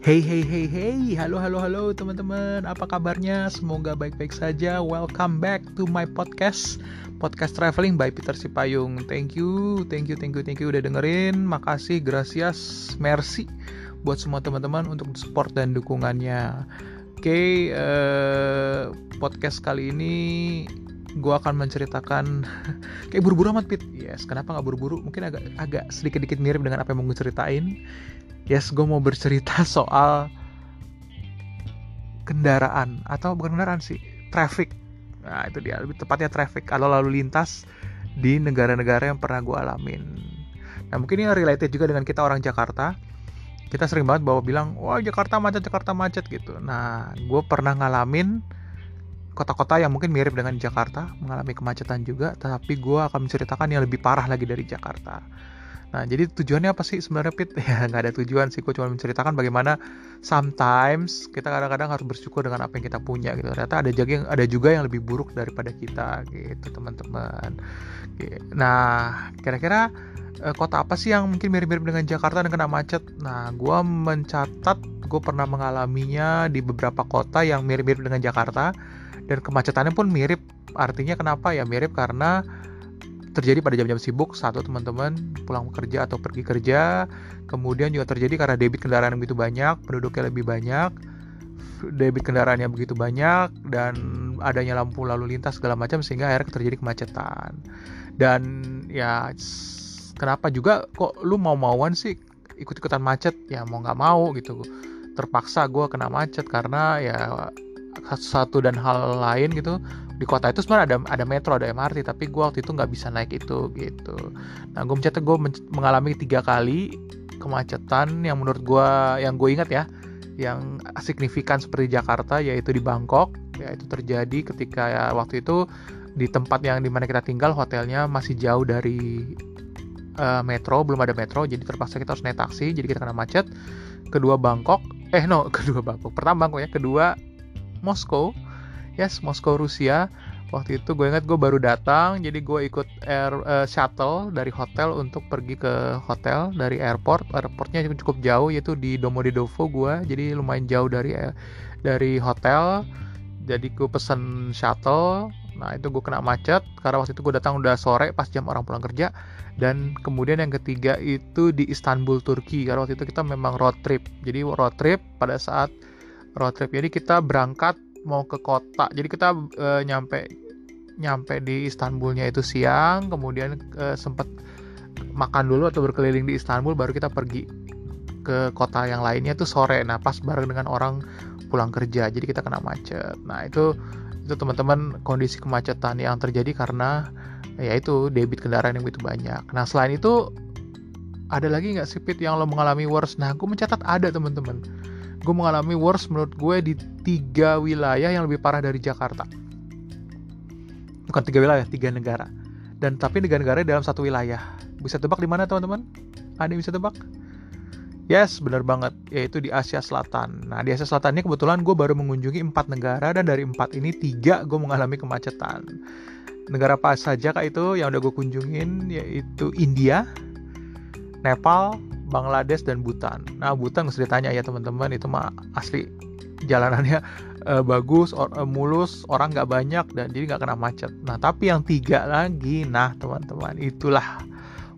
Hey hey hey hey, halo halo halo teman-teman, apa kabarnya? Semoga baik-baik saja. Welcome back to my podcast, podcast traveling by Peter Sipayung. Thank you, thank you, thank you, thank you udah dengerin. Makasih, gracias, merci buat semua teman-teman untuk support dan dukungannya. Oke, okay, uh, eh, podcast kali ini gue akan menceritakan kayak buru-buru amat Pit. Yes, kenapa nggak buru-buru? Mungkin agak agak sedikit-sedikit mirip dengan apa yang mau gue ceritain yes gue mau bercerita soal kendaraan. Atau bukan kendaraan sih traffic. Nah itu dia. Lebih tepatnya traffic. Kalau lalu lintas di negara-negara yang pernah gue alamin. Nah mungkin ini related juga dengan kita orang Jakarta. Kita sering banget bawa bilang wah Jakarta macet Jakarta macet gitu. Nah gue pernah ngalamin kota-kota yang mungkin mirip dengan Jakarta mengalami kemacetan juga tapi gue akan menceritakan yang lebih parah lagi dari Jakarta Nah, jadi tujuannya apa sih sebenarnya Pit? Ya, nggak ada tujuan sih. Gue cuma menceritakan bagaimana sometimes kita kadang-kadang harus bersyukur dengan apa yang kita punya gitu. Ternyata ada juga yang ada juga yang lebih buruk daripada kita gitu, teman-teman. Nah, kira-kira eh, kota apa sih yang mungkin mirip-mirip dengan Jakarta dan kena macet? Nah, gue mencatat gue pernah mengalaminya di beberapa kota yang mirip-mirip dengan Jakarta dan kemacetannya pun mirip. Artinya kenapa ya mirip karena terjadi pada jam-jam sibuk satu teman-teman pulang kerja atau pergi kerja. Kemudian juga terjadi karena debit kendaraan yang begitu banyak penduduknya lebih banyak debit kendaraan yang begitu banyak dan adanya lampu lalu lintas segala macam sehingga akhirnya terjadi kemacetan. Dan ya kenapa juga kok lu mau-mauan sih ikut-ikutan macet? Ya mau nggak mau gitu. Terpaksa gue kena macet karena ya satu dan hal lain gitu di kota itu sebenarnya ada ada metro ada MRT tapi gue waktu itu nggak bisa naik itu gitu. Nah gue mencatat gue men mengalami tiga kali kemacetan yang menurut gue yang gue ingat ya yang signifikan seperti Jakarta yaitu di Bangkok. Ya itu terjadi ketika ya waktu itu di tempat yang di mana kita tinggal hotelnya masih jauh dari uh, metro belum ada metro jadi terpaksa kita harus naik taksi jadi kita kena macet. Kedua Bangkok eh no kedua Bangkok pertama Bangkok ya kedua Moskow yes Moskow Rusia. Waktu itu gue ingat gue baru datang jadi gue ikut air uh, shuttle dari hotel untuk pergi ke hotel dari airport. Airportnya cukup jauh yaitu di Domodedovo gue jadi lumayan jauh dari uh, dari hotel. Jadi gue pesen shuttle. Nah itu gue kena macet karena waktu itu gue datang udah sore pas jam orang pulang kerja. Dan kemudian yang ketiga itu di Istanbul Turki karena waktu itu kita memang road trip. Jadi road trip pada saat road trip jadi kita berangkat mau ke kota. Jadi kita uh, nyampe nyampe di Istanbulnya itu siang kemudian uh, sempat makan dulu atau berkeliling di Istanbul baru kita pergi ke kota yang lainnya tuh sore. Nah pas bareng dengan orang pulang kerja jadi kita kena macet. Nah itu itu teman-teman kondisi kemacetan yang terjadi karena ya itu debit kendaraan yang begitu banyak. Nah selain itu ada lagi nggak sih Pit yang lo mengalami worst? Nah gue mencatat ada teman-teman gue mengalami worst menurut gue di tiga wilayah yang lebih parah dari Jakarta. Bukan tiga wilayah tiga negara. Dan tapi negara-negara dalam satu wilayah. Bisa tebak di mana teman-teman? Ada yang bisa tebak? Yes, benar banget, yaitu di Asia Selatan. Nah, di Asia Selatan ini kebetulan gue baru mengunjungi empat negara dan dari empat ini tiga gue mengalami kemacetan. Negara apa saja kak itu yang udah gue kunjungin? Yaitu India, Nepal, Bangladesh dan Bhutan. Nah, Bhutan mesti ditanya ya teman-teman, itu mah asli jalanannya uh, bagus, or, uh, mulus, orang nggak banyak dan jadi nggak kena macet. Nah, tapi yang tiga lagi, nah teman-teman, itulah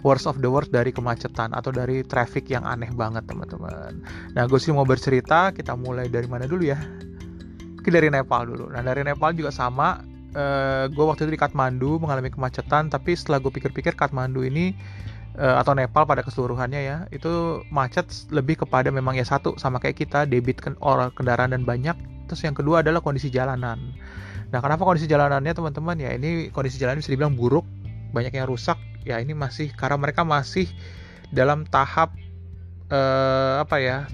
worst of the worst dari kemacetan atau dari traffic yang aneh banget teman-teman. Nah, gue sih mau bercerita, kita mulai dari mana dulu ya? Oke, dari Nepal dulu. Nah, dari Nepal juga sama. Uh, gue waktu itu di Kathmandu mengalami kemacetan, tapi setelah gue pikir-pikir Kathmandu ini atau Nepal pada keseluruhannya ya itu macet lebih kepada memang ya satu sama kayak kita debit orang kendaraan dan banyak. Terus yang kedua adalah kondisi jalanan. Nah kenapa kondisi jalanannya teman-teman? Ya ini kondisi jalan bisa dibilang buruk banyak yang rusak. Ya ini masih karena mereka masih dalam tahap uh, apa ya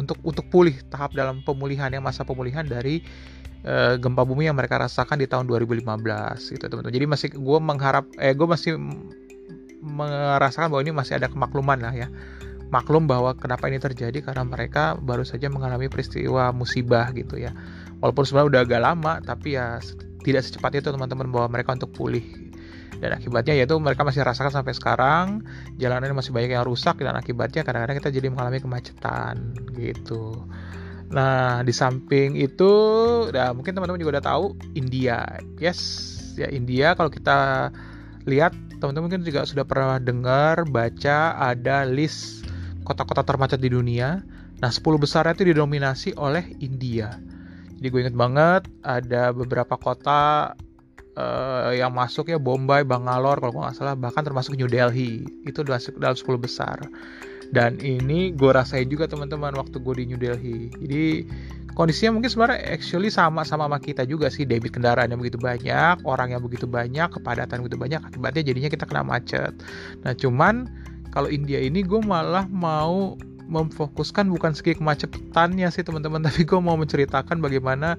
untuk untuk pulih tahap dalam pemulihan yang masa pemulihan dari uh, gempa bumi yang mereka rasakan di tahun 2015 gitu teman-teman. Jadi masih gue mengharap eh gue masih merasakan bahwa ini masih ada kemakluman lah ya. Maklum bahwa kenapa ini terjadi? Karena mereka baru saja mengalami peristiwa musibah gitu ya. Walaupun sebenarnya udah agak lama tapi ya tidak secepat itu teman-teman bahwa mereka untuk pulih. Dan akibatnya yaitu mereka masih rasakan sampai sekarang jalanan masih banyak yang rusak dan akibatnya kadang-kadang kita jadi mengalami kemacetan gitu. Nah di samping itu ya mungkin teman-teman juga udah tahu India. Yes ya India kalau kita lihat teman-teman mungkin juga sudah pernah dengar baca ada list kota-kota termacet di dunia. Nah 10 besarnya itu didominasi oleh India. Jadi gue inget banget ada beberapa kota uh, yang masuk ya Bombay, Bangalore kalau nggak salah bahkan termasuk New Delhi. Itu dalam 10 besar dan ini gue rasain juga teman-teman waktu gue di New Delhi. Jadi kondisinya mungkin sebenarnya actually sama sama sama kita juga sih debit kendaraan yang begitu banyak orang yang begitu banyak kepadatan begitu banyak akibatnya jadinya kita kena macet. Nah cuman kalau India ini gue malah mau memfokuskan bukan segi kemacetannya sih teman-teman tapi gue mau menceritakan bagaimana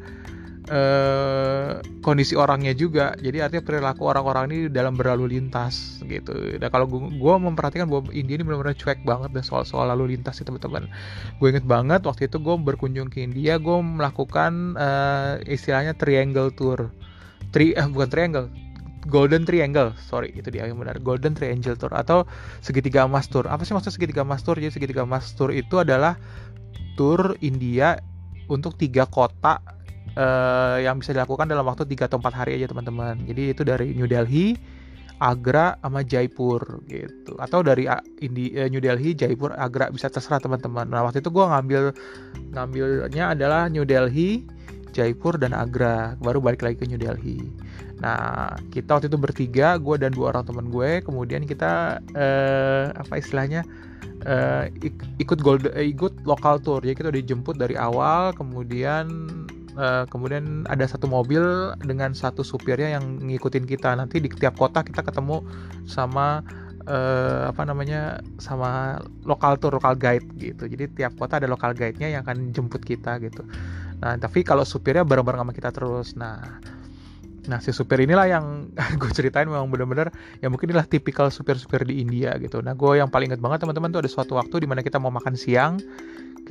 uh, kondisi orangnya juga jadi artinya perilaku orang-orang ini dalam berlalu lintas gitu dan kalau gue memperhatikan bahwa India ini benar-benar cuek banget dan soal-soal lalu lintas sih teman-teman gue inget banget waktu itu gue berkunjung ke India gue melakukan uh, istilahnya triangle tour tri eh, bukan triangle Golden Triangle, sorry itu dia yang benar. Golden Triangle Tour atau segitiga emas tour. Apa sih maksud segitiga emas tour? Jadi segitiga emas tour itu adalah tour India untuk tiga kota uh, yang bisa dilakukan dalam waktu 3 atau 4 hari aja teman-teman. Jadi itu dari New Delhi, Agra sama Jaipur gitu. Atau dari Indi, uh, New Delhi, Jaipur, Agra bisa terserah teman-teman. Nah, waktu itu gue ngambil ngambilnya adalah New Delhi, Jaipur dan Agra baru balik lagi ke New Delhi nah kita waktu itu bertiga gue dan dua orang teman gue kemudian kita uh, apa istilahnya uh, ikut gold uh, ikut lokal tour jadi kita dijemput dari awal kemudian uh, kemudian ada satu mobil dengan satu supirnya yang ngikutin kita nanti di tiap kota kita ketemu sama uh, apa namanya sama lokal tour lokal guide gitu jadi tiap kota ada lokal guide-nya yang akan jemput kita gitu Nah, tapi kalau supirnya bareng-bareng sama kita terus. Nah, nah si supir inilah yang gue ceritain memang bener-bener ya mungkin inilah tipikal supir-supir di India gitu. Nah, gue yang paling inget banget teman-teman tuh ada suatu waktu di mana kita mau makan siang.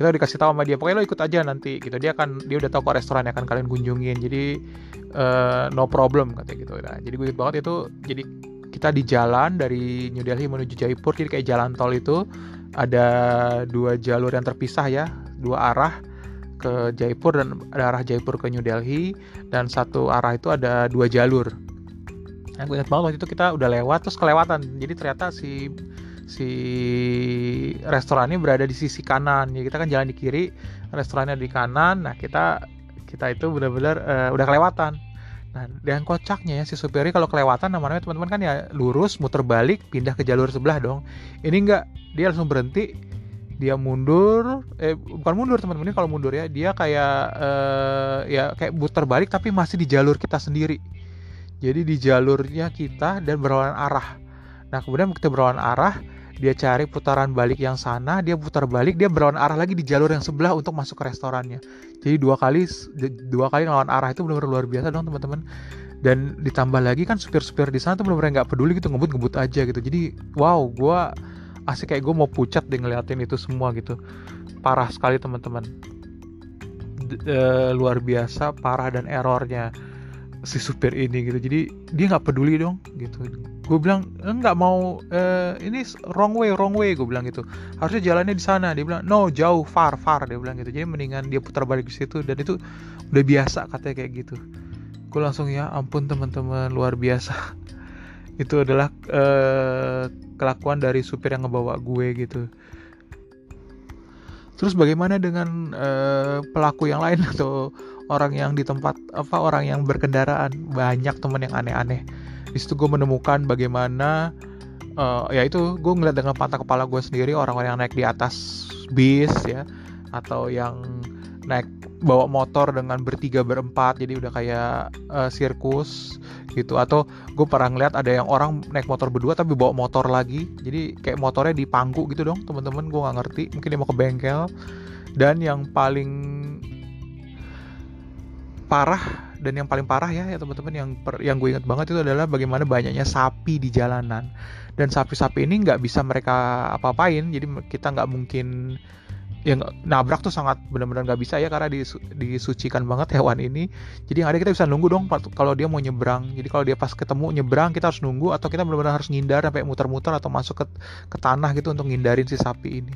Kita dikasih tahu sama dia, pokoknya lo ikut aja nanti gitu. Dia akan dia udah tahu kok restoran yang akan kalian kunjungin. Jadi uh, no problem katanya gitu. Nah, jadi gue banget itu jadi kita di jalan dari New Delhi menuju Jaipur jadi kayak jalan tol itu ada dua jalur yang terpisah ya, dua arah ke Jaipur dan ada arah Jaipur ke New Delhi dan satu arah itu ada dua jalur. Nah, gue ingat banget waktu itu kita udah lewat terus kelewatan. Jadi ternyata si si restorannya berada di sisi kanan. Ya kita kan jalan di kiri, restorannya di kanan. Nah, kita kita itu benar-benar uh, udah kelewatan. Nah, dan kocaknya ya si supirnya kalau kelewatan namanya teman-teman kan ya lurus muter balik pindah ke jalur sebelah dong. Ini enggak, dia langsung berhenti dia mundur eh bukan mundur teman-teman ini kalau mundur ya dia kayak eh, ya kayak putar balik tapi masih di jalur kita sendiri jadi di jalurnya kita dan berlawan arah nah kemudian kita berlawan arah dia cari putaran balik yang sana dia putar balik dia berlawan arah lagi di jalur yang sebelah untuk masuk ke restorannya. Jadi dua kali dua kali ngelawan arah itu benar-benar luar biasa dong teman-teman. Dan ditambah lagi kan supir-supir di sana tuh benar-benar nggak peduli gitu ngebut-ngebut aja gitu. Jadi wow gue asik kayak gue mau pucat deh ngeliatin itu semua gitu. Parah sekali teman-teman. E, luar biasa parah dan errornya si supir ini gitu. Jadi dia nggak peduli dong gitu. Gue bilang nggak mau e, ini wrong way wrong way gue bilang gitu. Harusnya jalannya di sana. Dia bilang no jauh far far dia bilang gitu. Jadi mendingan dia putar balik ke situ dan itu udah biasa katanya kayak gitu. Gue langsung ya ampun teman-teman luar biasa. Itu adalah uh, kelakuan dari supir yang ngebawa gue gitu. Terus bagaimana dengan uh, pelaku yang lain? Atau orang yang di tempat apa orang yang berkendaraan. Banyak teman yang aneh-aneh. Di situ gue menemukan bagaimana uh, ya itu gue ngeliat dengan mata kepala gue sendiri orang-orang yang naik di atas bis ya atau yang naik bawa motor dengan bertiga berempat jadi udah kayak uh, sirkus gitu. Atau gue pernah ngeliat ada yang orang naik motor berdua tapi bawa motor lagi. Jadi kayak motornya di pangku gitu dong teman-teman gue nggak ngerti. Mungkin dia mau ke bengkel. Dan yang paling parah dan yang paling parah ya ya teman-teman yang per, yang gue ingat banget itu adalah bagaimana banyaknya sapi di jalanan. Dan sapi-sapi ini nggak bisa mereka apa-apain jadi kita nggak mungkin yang nabrak tuh sangat benar-benar nggak bisa ya karena disu disucikan banget hewan ini. Jadi yang ada kita bisa nunggu dong kalau dia mau nyebrang. Jadi kalau dia pas ketemu nyebrang kita harus nunggu atau kita benar-benar harus ngindar sampai muter-muter atau masuk ke ke tanah gitu untuk ngindarin si sapi ini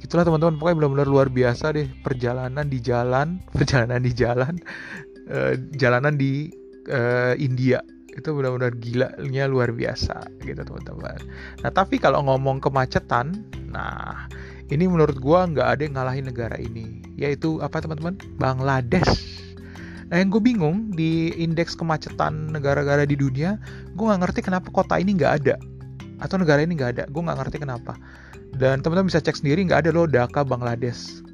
gitulah teman-teman. Pokoknya benar-benar luar biasa deh perjalanan di jalan perjalanan di jalan uh, jalanan di uh, India. Itu benar-benar gilanya luar biasa gitu teman-teman. Nah tapi kalau ngomong kemacetan nah ini menurut gue nggak ada yang ngalahin negara ini yaitu apa teman-teman? Bangladesh. Nah yang gue bingung di indeks kemacetan negara-negara di dunia gue nggak ngerti kenapa kota ini nggak ada atau negara ini nggak ada. Gue nggak ngerti kenapa dan teman-teman bisa cek sendiri nggak ada loh Dhaka Bangladesh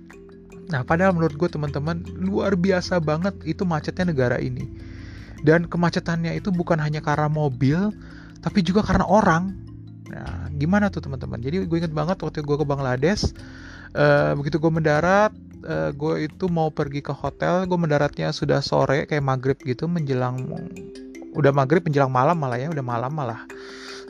nah padahal menurut gue teman-teman luar biasa banget itu macetnya negara ini dan kemacetannya itu bukan hanya karena mobil tapi juga karena orang Nah, gimana tuh teman-teman? Jadi gue inget banget waktu gue ke Bangladesh, uh, begitu gue mendarat, uh, gue itu mau pergi ke hotel, gue mendaratnya sudah sore kayak maghrib gitu, menjelang udah maghrib menjelang malam malah ya, udah malam malah.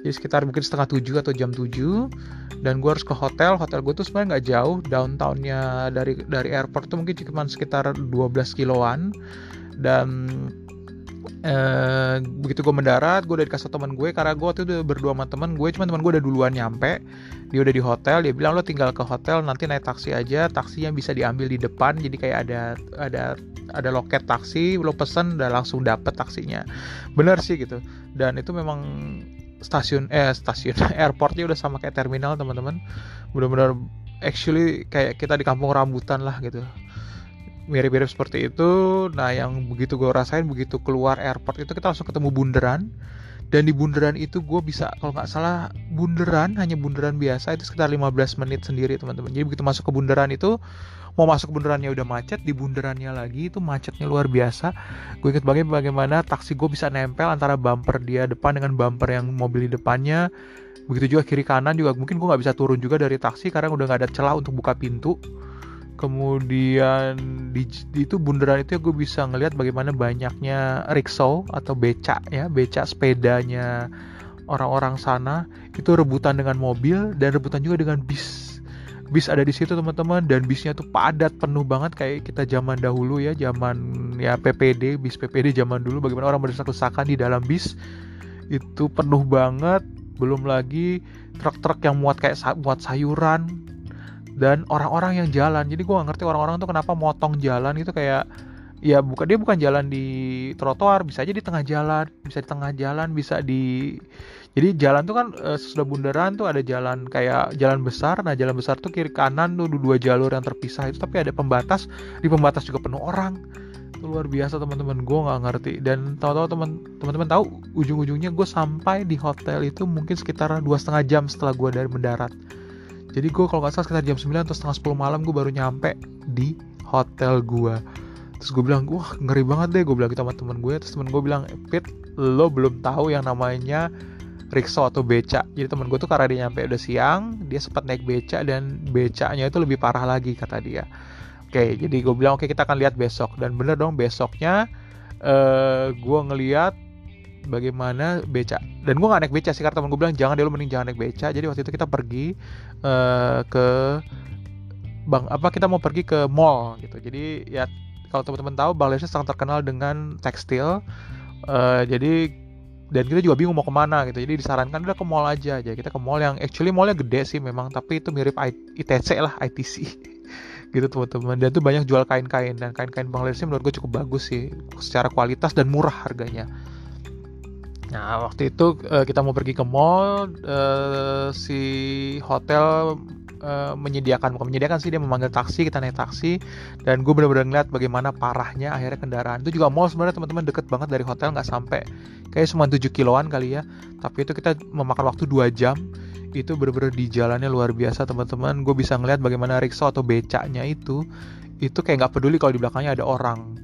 Jadi sekitar mungkin setengah tujuh atau jam tujuh, dan gue harus ke hotel. Hotel gue tuh sebenarnya nggak jauh, downtownnya dari dari airport tuh mungkin cuma sekitar 12 kiloan, dan Uh, begitu gue mendarat gue udah dikasih teman gue. Karena gue tuh udah berdua sama teman gue cuma teman gue udah duluan nyampe. Dia udah di hotel. Dia bilang lo tinggal ke hotel nanti naik taksi aja. Taksinya bisa diambil di depan. Jadi kayak ada ada ada loket taksi. Lo pesen udah langsung dapet taksinya. Bener sih gitu. Dan itu memang stasiun eh stasiun airportnya udah sama kayak terminal teman-teman. Bener-bener actually kayak kita di kampung rambutan lah gitu. Mirip-mirip seperti itu. Nah yang begitu gue rasain begitu keluar airport itu kita langsung ketemu bundaran dan di bundaran itu gue bisa kalau nggak salah bundaran hanya bundaran biasa itu sekitar 15 menit sendiri teman-teman. Jadi begitu masuk ke bundaran itu mau masuk bundarannya udah macet di bundarannya lagi itu macetnya luar biasa. Gue inget banget bagaimana taksi gue bisa nempel antara bumper dia depan dengan bumper yang mobil di depannya. Begitu juga kiri kanan juga mungkin gue nggak bisa turun juga dari taksi karena udah nggak ada celah untuk buka pintu. Kemudian di, di itu bundaran itu gue bisa ngelihat bagaimana banyaknya rickshaw atau becak ya becak sepedanya orang-orang sana. Itu rebutan dengan mobil dan rebutan juga dengan bis bis ada di situ teman-teman dan bisnya tuh padat penuh banget kayak kita zaman dahulu ya zaman ya PPD bis PPD zaman dulu bagaimana orang berdesak-desakan di dalam bis itu penuh banget belum lagi truk-truk yang muat kayak muat sayuran dan orang-orang yang jalan jadi gue gak ngerti orang-orang tuh kenapa motong jalan itu kayak ya bukan dia bukan jalan di trotoar bisa aja di tengah jalan bisa di tengah jalan bisa di jadi jalan tuh kan e, sesudah bundaran tuh ada jalan kayak jalan besar. Nah jalan besar tuh kiri kanan tuh dua jalur yang terpisah itu tapi ada pembatas. Di pembatas juga penuh orang. Itu luar biasa teman-teman. Gue nggak ngerti. Dan tahu-tahu teman teman-teman tahu ujung-ujungnya gue sampai di hotel itu mungkin sekitar dua setengah jam setelah gue dari mendarat. Jadi gue kalau nggak salah sekitar jam 9 atau setengah 10 malam gue baru nyampe di hotel gue terus gue bilang wah ngeri banget deh gue bilang gitu sama temen gue terus temen gue bilang Pit lo belum tahu yang namanya rikso atau beca. Jadi temen gue tuh karena dia nyampe udah siang dia sempat naik beca dan becanya itu lebih parah lagi kata dia. Oke jadi gue bilang oke kita akan lihat besok. Dan bener dong besoknya uh, eh, gue ngeliat bagaimana beca. Dan gue gak naik beca sih karena temen gue bilang jangan deh lu mending jangan naik beca. Jadi waktu itu kita pergi uh, ke bang apa kita mau pergi ke mall gitu. Jadi ya kalau teman-teman tahu Bangladesh sangat terkenal dengan tekstil. Uh, jadi dan kita juga bingung mau ke mana gitu. Jadi disarankan udah ke mall aja. Aja kita ke mall yang actually mallnya gede sih memang tapi itu mirip ITC lah ITC gitu teman-teman. Dan tuh banyak jual kain-kain. Dan kain-kain Bangladesh menurut gue cukup bagus sih secara kualitas dan murah harganya. Nah, waktu itu uh, kita mau pergi ke mall, uh, si hotel uh, menyediakan, bukan menyediakan sih dia memanggil taksi, kita naik taksi, dan gue bener-bener ngeliat bagaimana parahnya akhirnya kendaraan. Itu juga mall sebenarnya teman-teman deket banget dari hotel, nggak sampai kayak cuma 7 kiloan kali ya. Tapi itu kita memakan waktu 2 jam. Itu bener-bener di jalannya luar biasa teman-teman. Gue bisa ngeliat bagaimana rickshaw atau becaknya itu, itu kayak nggak peduli kalau di belakangnya ada orang.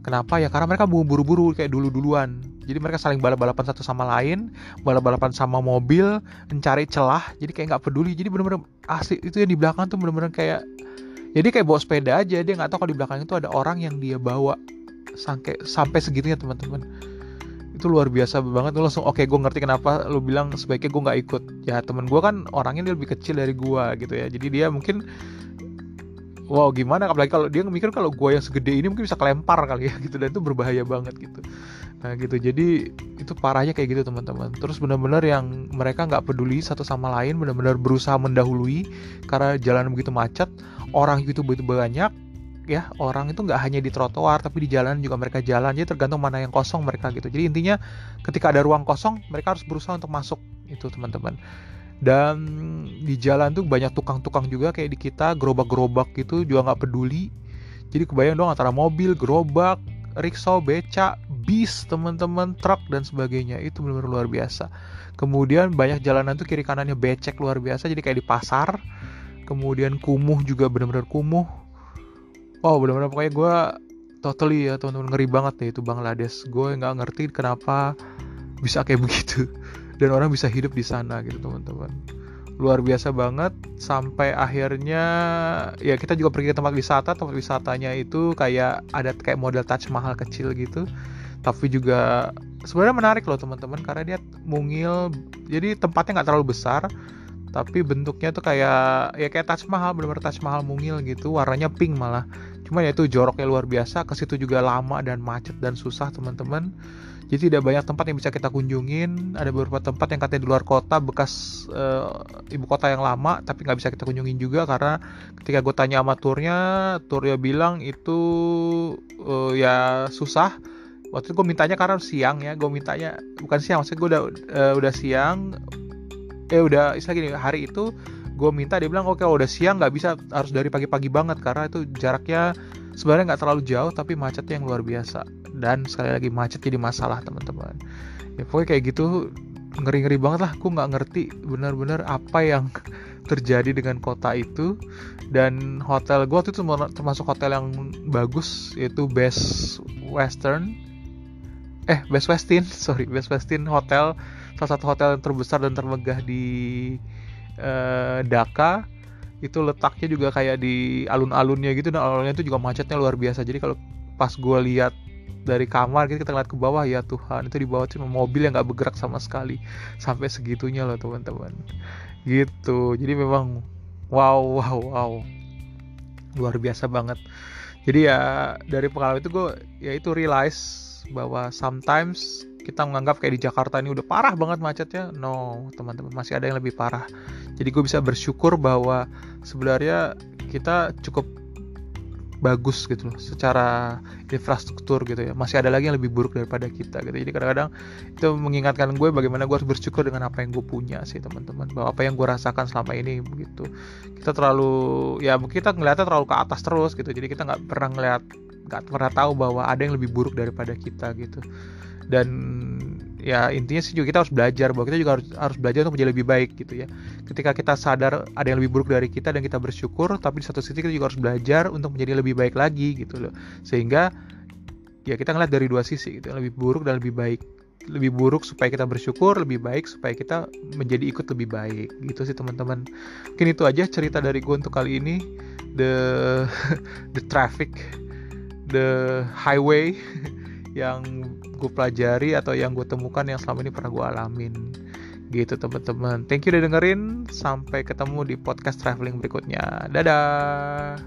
Kenapa ya? Karena mereka buru-buru kayak dulu-duluan jadi mereka saling balap-balapan satu sama lain balap-balapan sama mobil mencari celah. Jadi kayak nggak peduli. Jadi bener-bener asli itu yang di belakang tuh bener-bener kayak jadi kayak bawa sepeda aja. Dia nggak tahu kalau di belakang itu ada orang yang dia bawa sampai sampai segitunya teman-teman. Itu luar biasa banget. Lu langsung oke okay, gue ngerti kenapa lu bilang sebaiknya gue nggak ikut. Ya temen gue kan orangnya dia lebih kecil dari gue gitu ya. Jadi dia mungkin wow gimana? Apalagi kalau dia mikir kalau gue yang segede ini mungkin bisa kelempar kali ya gitu. Dan itu berbahaya banget gitu. Nah gitu. Jadi itu parahnya kayak gitu teman-teman. Terus benar-benar yang mereka nggak peduli satu sama lain benar-benar berusaha mendahului karena jalan begitu macet orang itu begitu banyak ya orang itu nggak hanya di trotoar tapi di jalan juga mereka jalan. Jadi tergantung mana yang kosong mereka gitu. Jadi intinya ketika ada ruang kosong mereka harus berusaha untuk masuk itu teman-teman dan di jalan tuh banyak tukang-tukang juga kayak di kita gerobak-gerobak gitu juga nggak peduli. Jadi kebayang dong antara mobil gerobak rickshaw beca bis teman-teman truk dan sebagainya. Itu benar-benar luar biasa. Kemudian banyak jalanan tuh kiri kanannya becek luar biasa jadi kayak di pasar. Kemudian kumuh juga benar-benar kumuh. Oh benar-benar pokoknya gue totally ya teman-teman ngeri banget deh itu Bangladesh. Gue nggak ngerti kenapa bisa kayak begitu dan orang bisa hidup di sana gitu teman-teman. Luar biasa banget sampai akhirnya ya kita juga pergi ke tempat wisata. Tempat wisatanya itu kayak ada kayak model Taj Mahal kecil gitu. Tapi juga sebenarnya menarik loh teman-teman karena dia mungil jadi tempatnya nggak terlalu besar tapi bentuknya tuh kayak ya kayak Taj Mahal benar-benar Taj Mahal mungil gitu warnanya pink malah. Cuman ya itu joroknya luar biasa ke situ juga lama dan macet dan susah teman-teman jadi tidak banyak tempat yang bisa kita kunjungin. Ada beberapa tempat yang katanya di luar kota, bekas uh, ibu kota yang lama, tapi nggak bisa kita kunjungin juga karena ketika gue tanya sama turnya, turnya bilang itu uh, ya susah. Waktu itu gue mintanya karena siang ya, gue mintanya bukan siang, maksudnya gue udah uh, udah siang, eh udah istilah gini hari itu gue minta dia bilang oke okay, udah siang nggak bisa harus dari pagi-pagi banget karena itu jaraknya sebenarnya nggak terlalu jauh tapi macetnya yang luar biasa dan sekali lagi macet jadi masalah teman-teman. Ya pokoknya kayak gitu ngeri-ngeri banget lah. Aku nggak ngerti benar-benar apa yang terjadi dengan kota itu. Dan hotel gue waktu itu termasuk hotel yang bagus yaitu Best Western. Eh Best Westin sorry. Best Westin hotel. Salah satu hotel yang terbesar dan termegah di uh, Dhaka. Itu letaknya juga kayak di alun-alunnya gitu. Dan alun-alunnya itu juga macetnya luar biasa. Jadi kalau pas gue lihat dari kamar gitu kita ngeliat ke bawah ya Tuhan itu di bawah cuma mobil yang nggak bergerak sama sekali. Sampai segitunya loh teman-teman. Gitu. Jadi memang wow wow wow. Luar biasa banget. Jadi ya dari pengalaman itu gue ya itu realize bahwa sometimes kita menganggap kayak di Jakarta ini udah parah banget macetnya. No teman-teman masih ada yang lebih parah. Jadi gue bisa bersyukur bahwa sebenarnya kita cukup bagus gitu loh secara infrastruktur gitu ya. Masih ada lagi yang lebih buruk daripada kita gitu. Jadi kadang-kadang itu mengingatkan gue bagaimana gue harus bersyukur dengan apa yang gue punya sih teman-teman. Bahwa apa yang gue rasakan selama ini begitu. Kita terlalu ya kita ngeliatnya terlalu ke atas terus gitu. Jadi kita nggak pernah ngeliat nggak pernah tahu bahwa ada yang lebih buruk daripada kita gitu. Dan ya intinya sih juga kita harus belajar bahwa kita juga harus harus belajar untuk menjadi lebih baik gitu ya. Ketika kita sadar ada yang lebih buruk dari kita dan kita bersyukur tapi di satu sisi kita juga harus belajar untuk menjadi lebih baik lagi gitu loh. Sehingga ya kita ngeliat dari dua sisi gitu lebih buruk dan lebih baik. Lebih buruk supaya kita bersyukur lebih baik supaya kita menjadi ikut lebih baik gitu sih teman-teman. Mungkin itu aja cerita dari gue untuk kali ini. The the traffic the highway yang gue pelajari atau yang gue temukan yang selama ini pernah gue alamin. Gitu teman-teman. Thank you udah dengerin. Sampai ketemu di podcast traveling berikutnya. Dadah